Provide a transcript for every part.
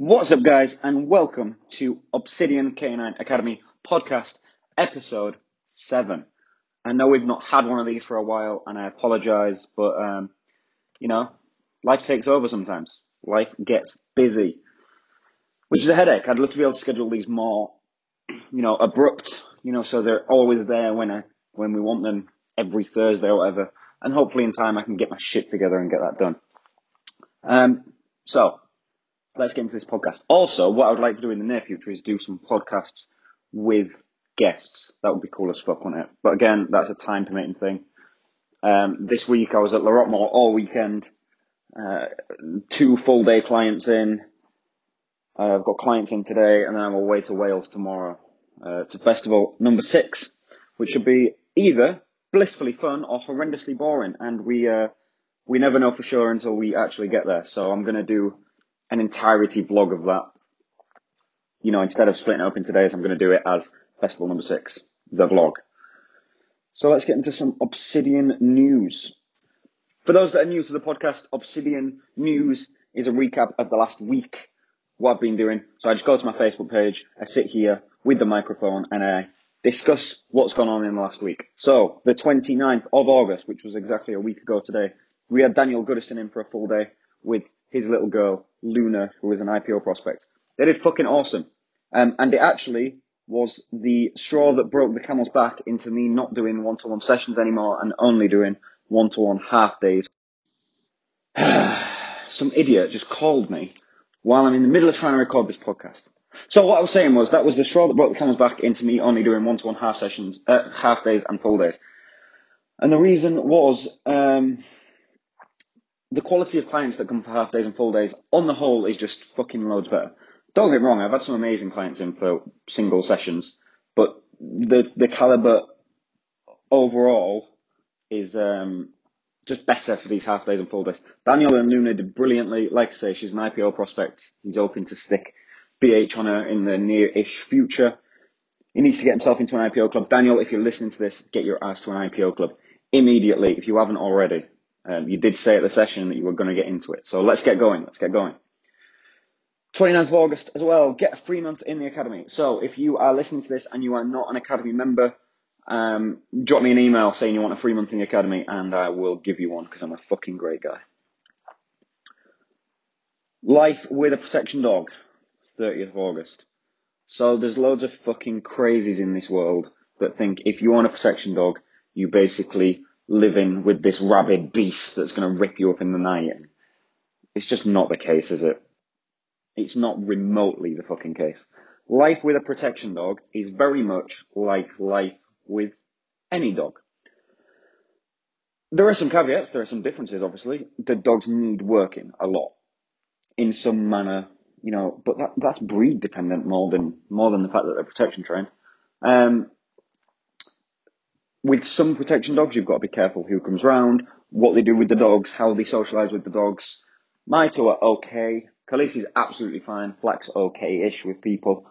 What's up, guys, and welcome to Obsidian K9 Academy podcast, episode 7. I know we've not had one of these for a while, and I apologize, but, um, you know, life takes over sometimes. Life gets busy, which is a headache. I'd love to be able to schedule these more, you know, abrupt, you know, so they're always there when I, when we want them every Thursday or whatever. And hopefully in time I can get my shit together and get that done. Um, so, let's get into this podcast. Also, what I would like to do in the near future is do some podcasts with guests. That would be cool as fuck, wouldn't it? But again, that's a time permitting thing. Um, this week I was at Lorockmor all weekend. Uh, two full day clients in. Uh, I've got clients in today, and then I'm away to Wales tomorrow uh, to festival number six, which should be either blissfully fun or horrendously boring. And we uh, we never know for sure until we actually get there. So I'm gonna do an entirety vlog of that. You know, instead of splitting it up into days, I'm going to do it as festival number six, the vlog. So let's get into some Obsidian news. For those that are new to the podcast, Obsidian news is a recap of the last week, what I've been doing. So I just go to my Facebook page, I sit here with the microphone and I discuss what's gone on in the last week. So the 29th of August, which was exactly a week ago today, we had Daniel Goodison in for a full day with his little girl, Luna, who was an IPO prospect. They did fucking awesome. Um, and it actually was the straw that broke the camel's back into me not doing one-to-one sessions anymore and only doing one-to-one half days. Some idiot just called me while I'm in the middle of trying to record this podcast. So what I was saying was that was the straw that broke the camel's back into me only doing one-to-one half sessions, uh, half days and full days. And the reason was, um, the quality of clients that come for half days and full days on the whole is just fucking loads better. Don't get me wrong, I've had some amazing clients in for single sessions, but the the caliber overall is um, just better for these half days and full days. Daniel and Luna did brilliantly. Like I say, she's an IPO prospect. He's hoping to stick BH on her in the near-ish future. He needs to get himself into an IPO club. Daniel, if you're listening to this, get your ass to an IPO club immediately if you haven't already. Um, you did say at the session that you were going to get into it. So let's get going. Let's get going. 29th of August as well, get a free month in the academy. So if you are listening to this and you are not an academy member, um, drop me an email saying you want a free month in the academy and I will give you one because I'm a fucking great guy. Life with a protection dog, 30th of August. So there's loads of fucking crazies in this world that think if you want a protection dog, you basically living with this rabid beast that's going to rip you up in the night. It's just not the case, is it? It's not remotely the fucking case. Life with a protection dog is very much like life with any dog. There are some caveats, there are some differences, obviously. The dogs need working a lot in some manner, you know, but that, that's breed dependent more than, more than the fact that they're protection trained. Um, with some protection dogs, you've got to be careful who comes round, what they do with the dogs, how they socialise with the dogs. My two are okay. Khaleesi's absolutely fine. Flack's okay-ish with people.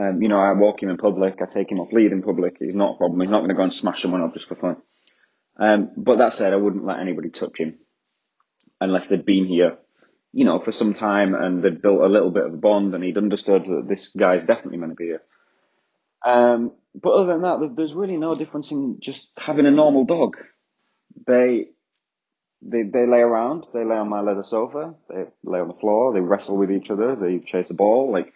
Um, you know, I walk him in public, I take him off lead in public. He's not a problem. He's not going to go and smash someone up just for fun. Um, but that said, I wouldn't let anybody touch him unless they'd been here, you know, for some time and they'd built a little bit of a bond and he'd understood that this guy's definitely going to be here. Um, but other than that, there's really no difference in just having a normal dog. They, they, they lay around, they lay on my leather sofa, they lay on the floor, they wrestle with each other, they chase a ball. Like,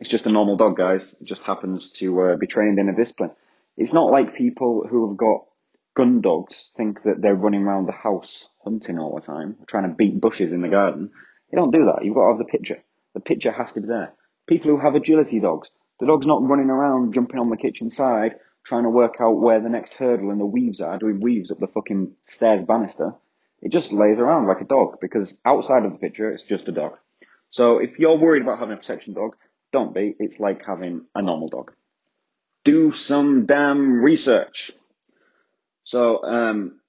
it's just a normal dog, guys. It just happens to uh, be trained in a discipline. It's not like people who have got gun dogs think that they're running around the house hunting all the time, trying to beat bushes in the garden. You don't do that. You've got to have the picture. The picture has to be there. People who have agility dogs, the dog's not running around jumping on the kitchen side trying to work out where the next hurdle and the weaves are, doing weaves up the fucking stairs banister. It just lays around like a dog because outside of the picture, it's just a dog. So if you're worried about having a protection dog, don't be. It's like having a normal dog. Do some damn research. So, um,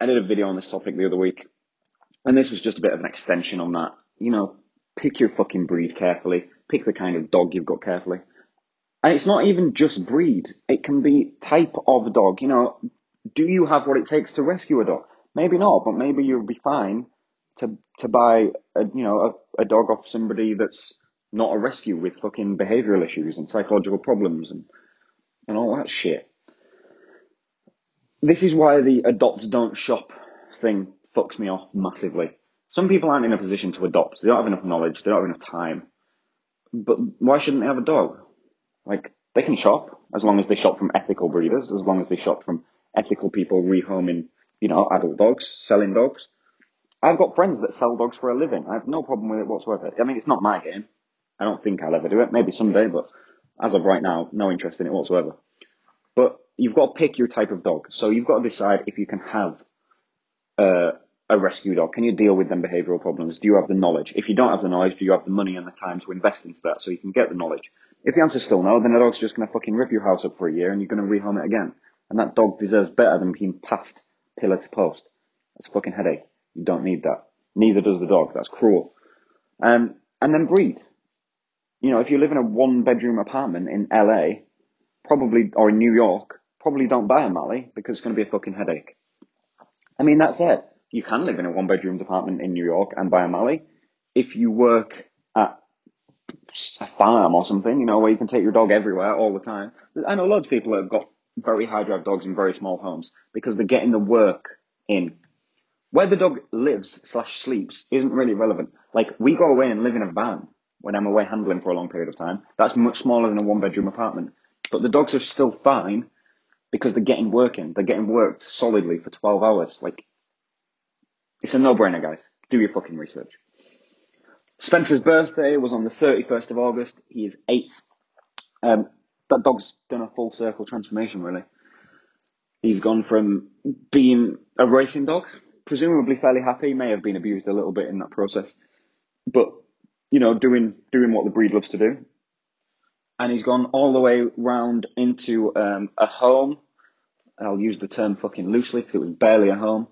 I did a video on this topic the other week, and this was just a bit of an extension on that. You know, pick your fucking breed carefully. Pick the kind of dog you've got carefully. And it's not even just breed. It can be type of dog. You know, do you have what it takes to rescue a dog? Maybe not, but maybe you'll be fine to to buy a you know a, a dog off somebody that's not a rescue with fucking behavioural issues and psychological problems and and all that shit. This is why the adopt don't shop thing fucks me off massively. Some people aren't in a position to adopt. They don't have enough knowledge. They don't have enough time. But why shouldn't they have a dog? Like they can shop as long as they shop from ethical breeders, as long as they shop from ethical people rehoming, you know, adult dogs, selling dogs. I've got friends that sell dogs for a living. I have no problem with it whatsoever. I mean, it's not my game. I don't think I'll ever do it. Maybe someday, but as of right now, no interest in it whatsoever. But you've got to pick your type of dog. So you've got to decide if you can have uh, a rescue dog. Can you deal with them behavioural problems? Do you have the knowledge? If you don't have the knowledge, do you have the money and the time to invest into that so you can get the knowledge? If the answer's still no, then the dog's just going to fucking rip your house up for a year and you're going to rehome it again. And that dog deserves better than being passed pillar to post. That's a fucking headache. You don't need that. Neither does the dog. That's cruel. Um, and then breed. You know, if you live in a one bedroom apartment in LA, probably, or in New York, probably don't buy a Mally because it's going to be a fucking headache. I mean, that's it. You can live in a one bedroom apartment in New York and buy a Mally. If you work at a farm or something, you know, where you can take your dog everywhere all the time. I know loads of people that have got very high drive dogs in very small homes because they're getting the work in. Where the dog lives slash sleeps isn't really relevant. Like we go away and live in a van when I'm away handling for a long period of time. That's much smaller than a one bedroom apartment. But the dogs are still fine because they're getting working. They're getting worked solidly for 12 hours. Like, it's a no brainer, guys. Do your fucking research. Spencer's birthday was on the 31st of August. He is eight. Um, that dog's done a full circle transformation, really. He's gone from being a racing dog, presumably fairly happy, may have been abused a little bit in that process, but you know, doing doing what the breed loves to do. And he's gone all the way round into um, a home. I'll use the term fucking loosely because it was barely a home,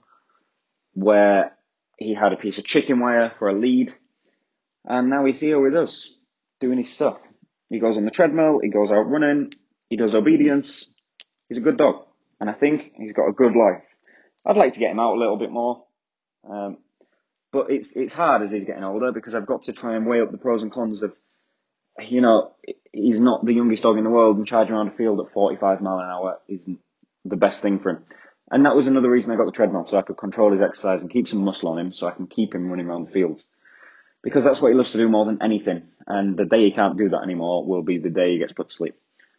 where he had a piece of chicken wire for a lead, and now he's here with us doing his stuff. He goes on the treadmill, he goes out running, he does obedience. He's a good dog, and I think he's got a good life. I'd like to get him out a little bit more, um, but it's it's hard as he's getting older because I've got to try and weigh up the pros and cons of, you know, he's not the youngest dog in the world, and charging around a field at 45 mile an hour isn't the best thing for him. And that was another reason I got the treadmill, so I could control his exercise and keep some muscle on him, so I can keep him running around the fields because that's what he loves to do more than anything. And the day he can't do that anymore will be the day he gets put to sleep.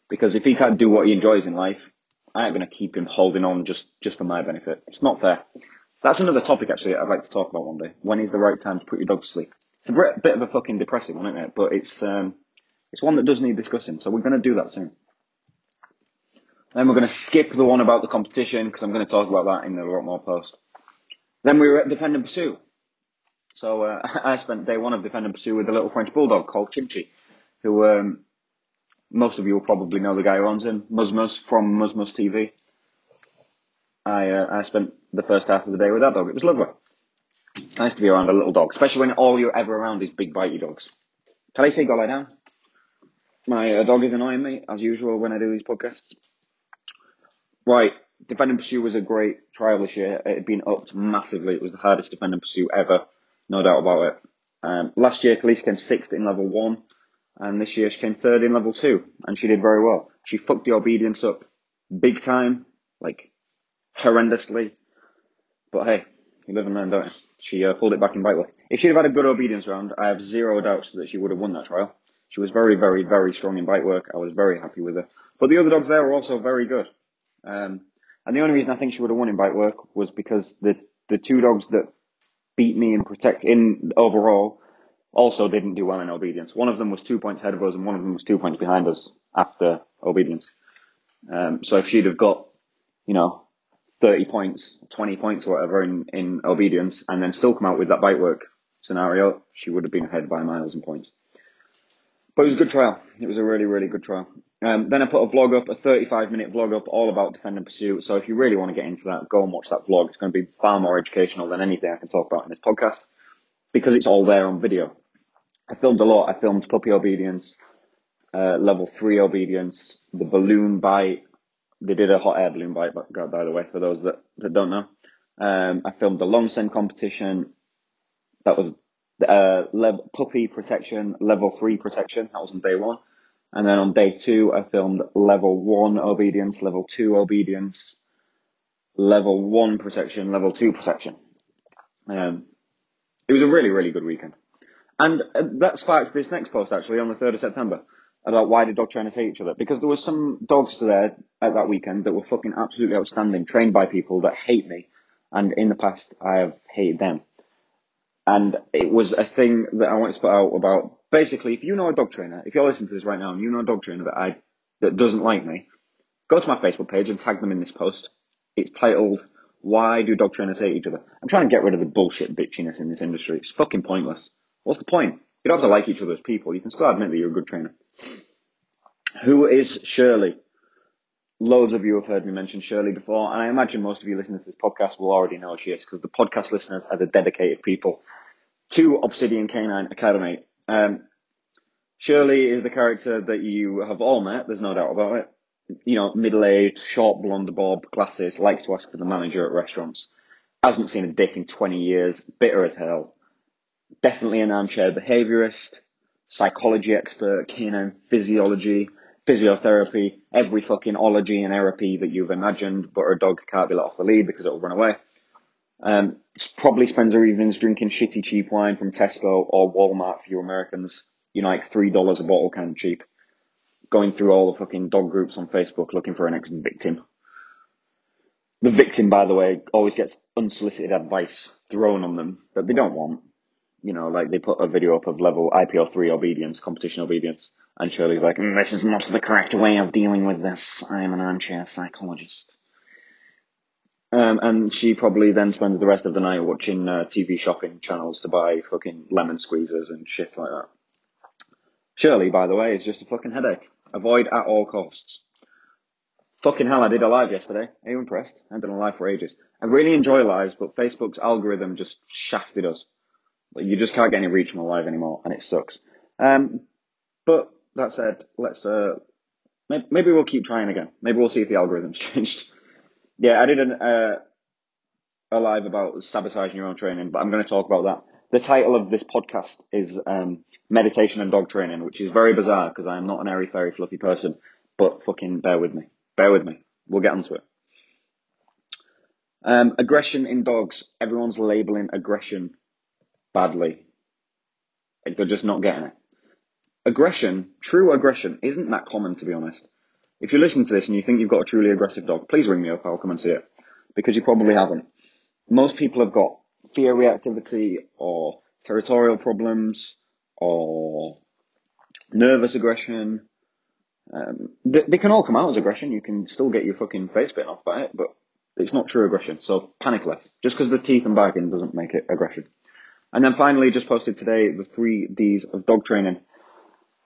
Because if he can't do what he enjoys in life, I ain't going to keep him holding on just, just for my benefit. It's not fair. That's another topic actually I'd like to talk about one day. When is the right time to put your dog to sleep? It's a bit of a fucking depressing one, isn't it? But it's, um, it's one that does need discussing. So we're going to do that soon. Then we're going to skip the one about the competition because I'm going to talk about that in the lot more post. Then we were at Defend and Pursue. So uh, I spent day one of Defend and Pursue with a little French bulldog called Kimchi, who um, most of you will probably know the guy who owns him, Muzmuz from Muzmuz TV. I uh, I spent the first half of the day with that dog. It was lovely. Nice to be around a little dog, especially when all you're ever around is big bitey dogs. Can I say go lie down. My uh, dog is annoying me as usual when I do these podcasts. Right, Defend and Pursue was a great trial this year. It had been upped massively. It was the hardest Defend and Pursue ever no doubt about it. Um, last year, Khaleesi came sixth in level one, and this year she came third in level two, and she did very well. She fucked the obedience up big time, like horrendously. But hey, you live and learn, don't you? She uh, pulled it back in bite work. If she'd have had a good obedience round, I have zero doubts that she would have won that trial. She was very, very, very strong in bite work. I was very happy with her. But the other dogs there were also very good. Um, and the only reason I think she would have won in bite work was because the the two dogs that beat me in protect in overall also didn't do well in obedience. One of them was two points ahead of us, and one of them was two points behind us after obedience. Um, so if she'd have got, you know, 30 points, 20 points or whatever in, in obedience, and then still come out with that bite work scenario, she would have been ahead by miles and points. But it was a good trial. It was a really, really good trial. Um, then I put a vlog up, a 35 minute vlog up, all about defend and pursue. So if you really want to get into that, go and watch that vlog. It's going to be far more educational than anything I can talk about in this podcast because it's all there on video. I filmed a lot. I filmed puppy obedience, uh, level three obedience, the balloon bite. They did a hot air balloon bite, but by the way, for those that, that don't know. Um, I filmed the long send competition. That was uh, puppy protection, level three protection. That was on day one. And then on day two, I filmed level one obedience, level two obedience, level one protection, level two protection. Um, it was a really, really good weekend. And uh, that sparked this next post actually on the 3rd of September about why did dog trainers hate each other. Because there were some dogs there at that weekend that were fucking absolutely outstanding, trained by people that hate me. And in the past, I have hated them. And it was a thing that I wanted to put out about basically, if you know a dog trainer, if you're listening to this right now and you know a dog trainer that I, that doesn't like me, go to my Facebook page and tag them in this post. It's titled, Why Do Dog Trainers Hate Each Other? I'm trying to get rid of the bullshit bitchiness in this industry. It's fucking pointless. What's the point? You don't have to like each other as people. You can still admit that you're a good trainer. Who is Shirley? Loads of you have heard me mention Shirley before, and I imagine most of you listening to this podcast will already know who she is because the podcast listeners are the dedicated people to Obsidian Canine Academy. Um, Shirley is the character that you have all met, there's no doubt about it. You know, middle aged, short blonde bob, glasses, likes to ask for the manager at restaurants, hasn't seen a dick in 20 years, bitter as hell, definitely an armchair behaviorist, psychology expert, canine physiology, physiotherapy, every fucking ology and therapy that you've imagined, but a dog can't be let off the lead because it'll run away. Um, probably spends her evenings drinking shitty cheap wine from Tesco or Walmart for you Americans. You know, like three dollars a bottle kind of cheap. Going through all the fucking dog groups on Facebook looking for an ex victim. The victim, by the way, always gets unsolicited advice thrown on them that they don't want you know, like they put a video up of level IPO3 obedience, competition obedience, and Shirley's like, mm, this is not the correct way of dealing with this. I am an armchair psychologist. Um, and she probably then spends the rest of the night watching uh, TV shopping channels to buy fucking lemon squeezers and shit like that. Shirley, by the way, is just a fucking headache. Avoid at all costs. Fucking hell, I did a live yesterday. Are you impressed? I've done a live for ages. I really enjoy lives, but Facebook's algorithm just shafted us. You just can't get any reach from a live anymore, and it sucks. Um, but that said, let's uh, maybe we'll keep trying again. Maybe we'll see if the algorithm's changed. yeah, I did an, uh, a live about sabotaging your own training, but I'm going to talk about that. The title of this podcast is um, meditation and dog training, which is very bizarre because I am not an airy fairy fluffy person. But fucking bear with me. Bear with me. We'll get onto it. Um, aggression in dogs. Everyone's labeling aggression badly. They're just not getting it. Aggression, true aggression, isn't that common to be honest. If you listen to this and you think you've got a truly aggressive dog, please ring me up, I'll come and see it. Because you probably haven't. Most people have got fear reactivity or territorial problems or nervous aggression. Um, they, they, can all come out as aggression. You can still get your fucking face bitten off by it, but it's not true aggression. So panic less. Just because the teeth and barking doesn't make it aggression. And then finally, just posted today the three Ds of dog training.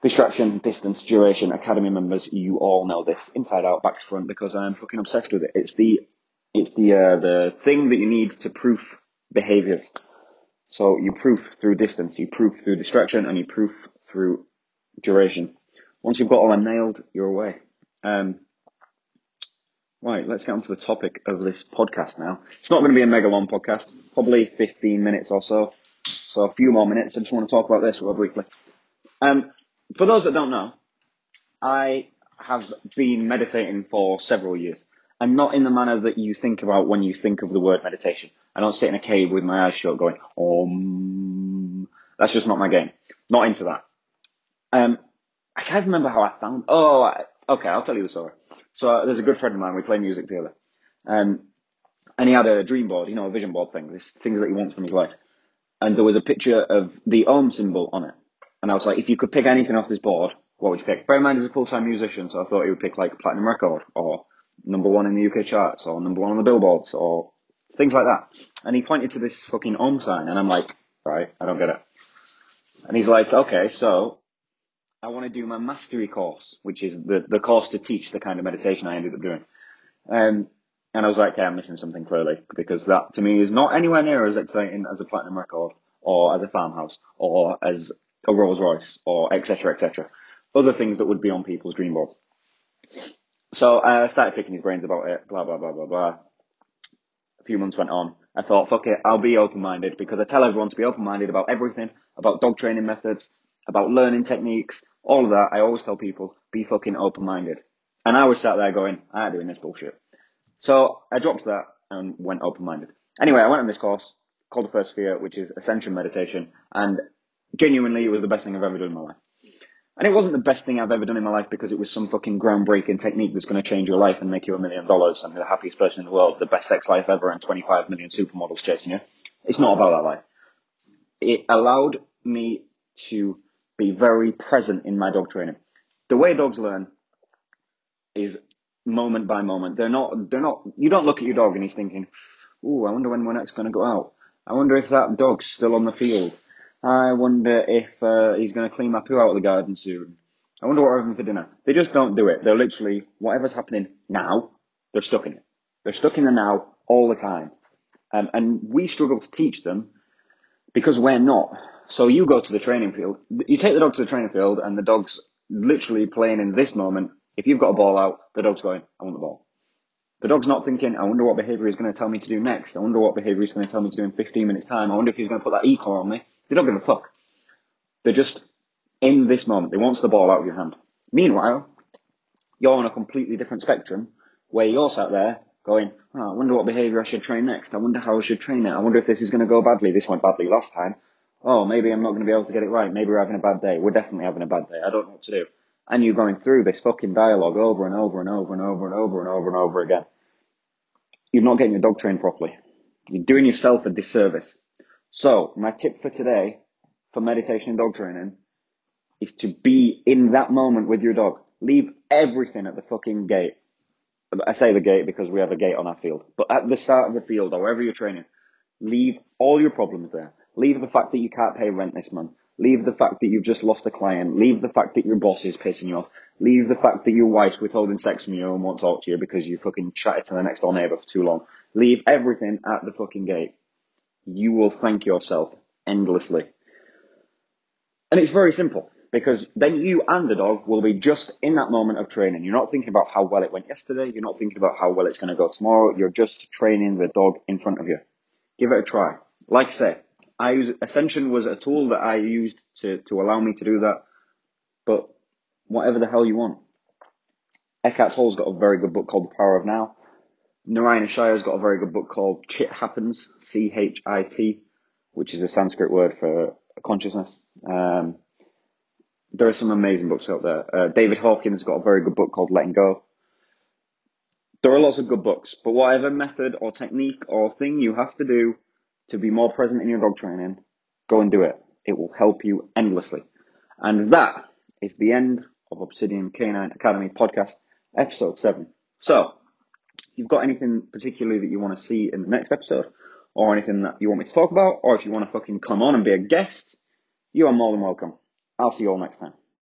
Distraction, distance, duration. Academy members, you all know this inside out, back to front, because I'm fucking obsessed with it. It's the, it's the, uh, the thing that you need to proof behaviors. So you proof through distance, you proof through distraction, and you proof through duration. Once you've got all that nailed, you're away. Um, right, let's get on to the topic of this podcast now. It's not going to be a mega long podcast, probably 15 minutes or so. So a few more minutes. I just want to talk about this real briefly. Um, for those that don't know, I have been meditating for several years. And not in the manner that you think about when you think of the word meditation. I don't sit in a cave with my eyes shut going, Om. That's just not my game. Not into that. Um, I can't remember how I found. Oh, I, okay, I'll tell you the story. So uh, there's a good friend of mine. We play music together, um, and he had a dream board, you know, a vision board thing. This things that he wants from his life and there was a picture of the Om symbol on it. And I was like, if you could pick anything off this board, what would you pick? Bear in mind, he's a full-time musician, so I thought he would pick like a platinum record or number one in the UK charts or number one on the billboards or things like that. And he pointed to this fucking Om sign, and I'm like, right, I don't get it. And he's like, okay, so I want to do my mastery course, which is the, the course to teach the kind of meditation I ended up doing. Um, and I was like, okay, I'm missing something clearly because that to me is not anywhere near as exciting as a platinum record or as a farmhouse or as a Rolls Royce or etc. etc. Other things that would be on people's dream boards. So uh, I started picking his brains about it, blah, blah, blah, blah, blah. A few months went on I thought, fuck it, I'll be open minded because I tell everyone to be open minded about everything, about dog training methods, about learning techniques, all of that. I always tell people, be fucking open minded. And I was sat there going, I ain't doing this bullshit. So I dropped that and went open minded. Anyway, I went on this course called the First Sphere, which is Ascension Meditation, and genuinely it was the best thing I've ever done in my life. And it wasn't the best thing I've ever done in my life because it was some fucking groundbreaking technique that's going to change your life and make you a million dollars and the happiest person in the world, the best sex life ever, and 25 million supermodels chasing you. It's not about that life. It allowed me to be very present in my dog training. The way dogs learn is moment by moment. They're not, they're not, you don't look at your dog and he's thinking, ooh, I wonder when we're next going to go out. I wonder if that dog's still on the field. I wonder if uh, he's going to clean my poo out of the garden soon. I wonder what we're having for dinner. They just don't do it. They're literally, whatever's happening now, they're stuck in it. They're stuck in the now all the time. Um, and we struggle to teach them because we're not. So you go to the training field, you take the dog to the training field and the dog's literally playing in this moment. If you've got a ball out, the dog's going, I want the ball. The dog's not thinking, I wonder what behavior he's going to tell me to do next. I wonder what behavior he's going to tell me to do in 15 minutes time. I wonder if he's going to put that e-collar on me. They don't give a fuck. They're just in this moment. They want the ball out of your hand. Meanwhile, you're on a completely different spectrum where you're sat there going, oh, I wonder what behavior I should train next. I wonder how I should train it. I wonder if this is going to go badly. This went badly last time. Oh, maybe I'm not going to be able to get it right. Maybe we're having a bad day. We're definitely having a bad day. I don't know what to do. And you're going through this fucking dialogue over and over and over and over and over and over and over again. You're not getting your dog trained properly. You're doing yourself a disservice. So my tip for today for meditation and dog training is to be in that moment with your dog. Leave everything at the fucking gate. I say the gate because we have a gate on our field, but at the start of the field or wherever you're training, leave all your problems there. Leave the fact that you can't pay rent this month. Leave the fact that you've just lost a client. Leave the fact that your boss is pissing you off. Leave the fact that your wife's withholding sex from you and won't talk to you because you fucking chatted to the next door neighbor for too long. Leave everything at the fucking gate you will thank yourself endlessly. And it's very simple because then you and the dog will be just in that moment of training. You're not thinking about how well it went yesterday. You're not thinking about how well it's going to go tomorrow. You're just training the dog in front of you. Give it a try. Like I say, I use Ascension was a tool that I used to, to allow me to do that. But whatever the hell you want. Eckhart Tolle's got a very good book called The Power of Now. Narayana Shire's got a very good book called Chit Happens, C-H-I-T, which is a Sanskrit word for consciousness. Um, there are some amazing books out there. Uh, David Hawkins has got a very good book called Letting Go. There are lots of good books, but whatever method or technique or thing you have to do to be more present in your dog training, go and do it. It will help you endlessly. And that is the end of Obsidian Canine Academy podcast, episode seven. So, you've got anything particularly that you want to see in the next episode, or anything that you want me to talk about, or if you want to fucking come on and be a guest, you are more than welcome. I'll see you all next time.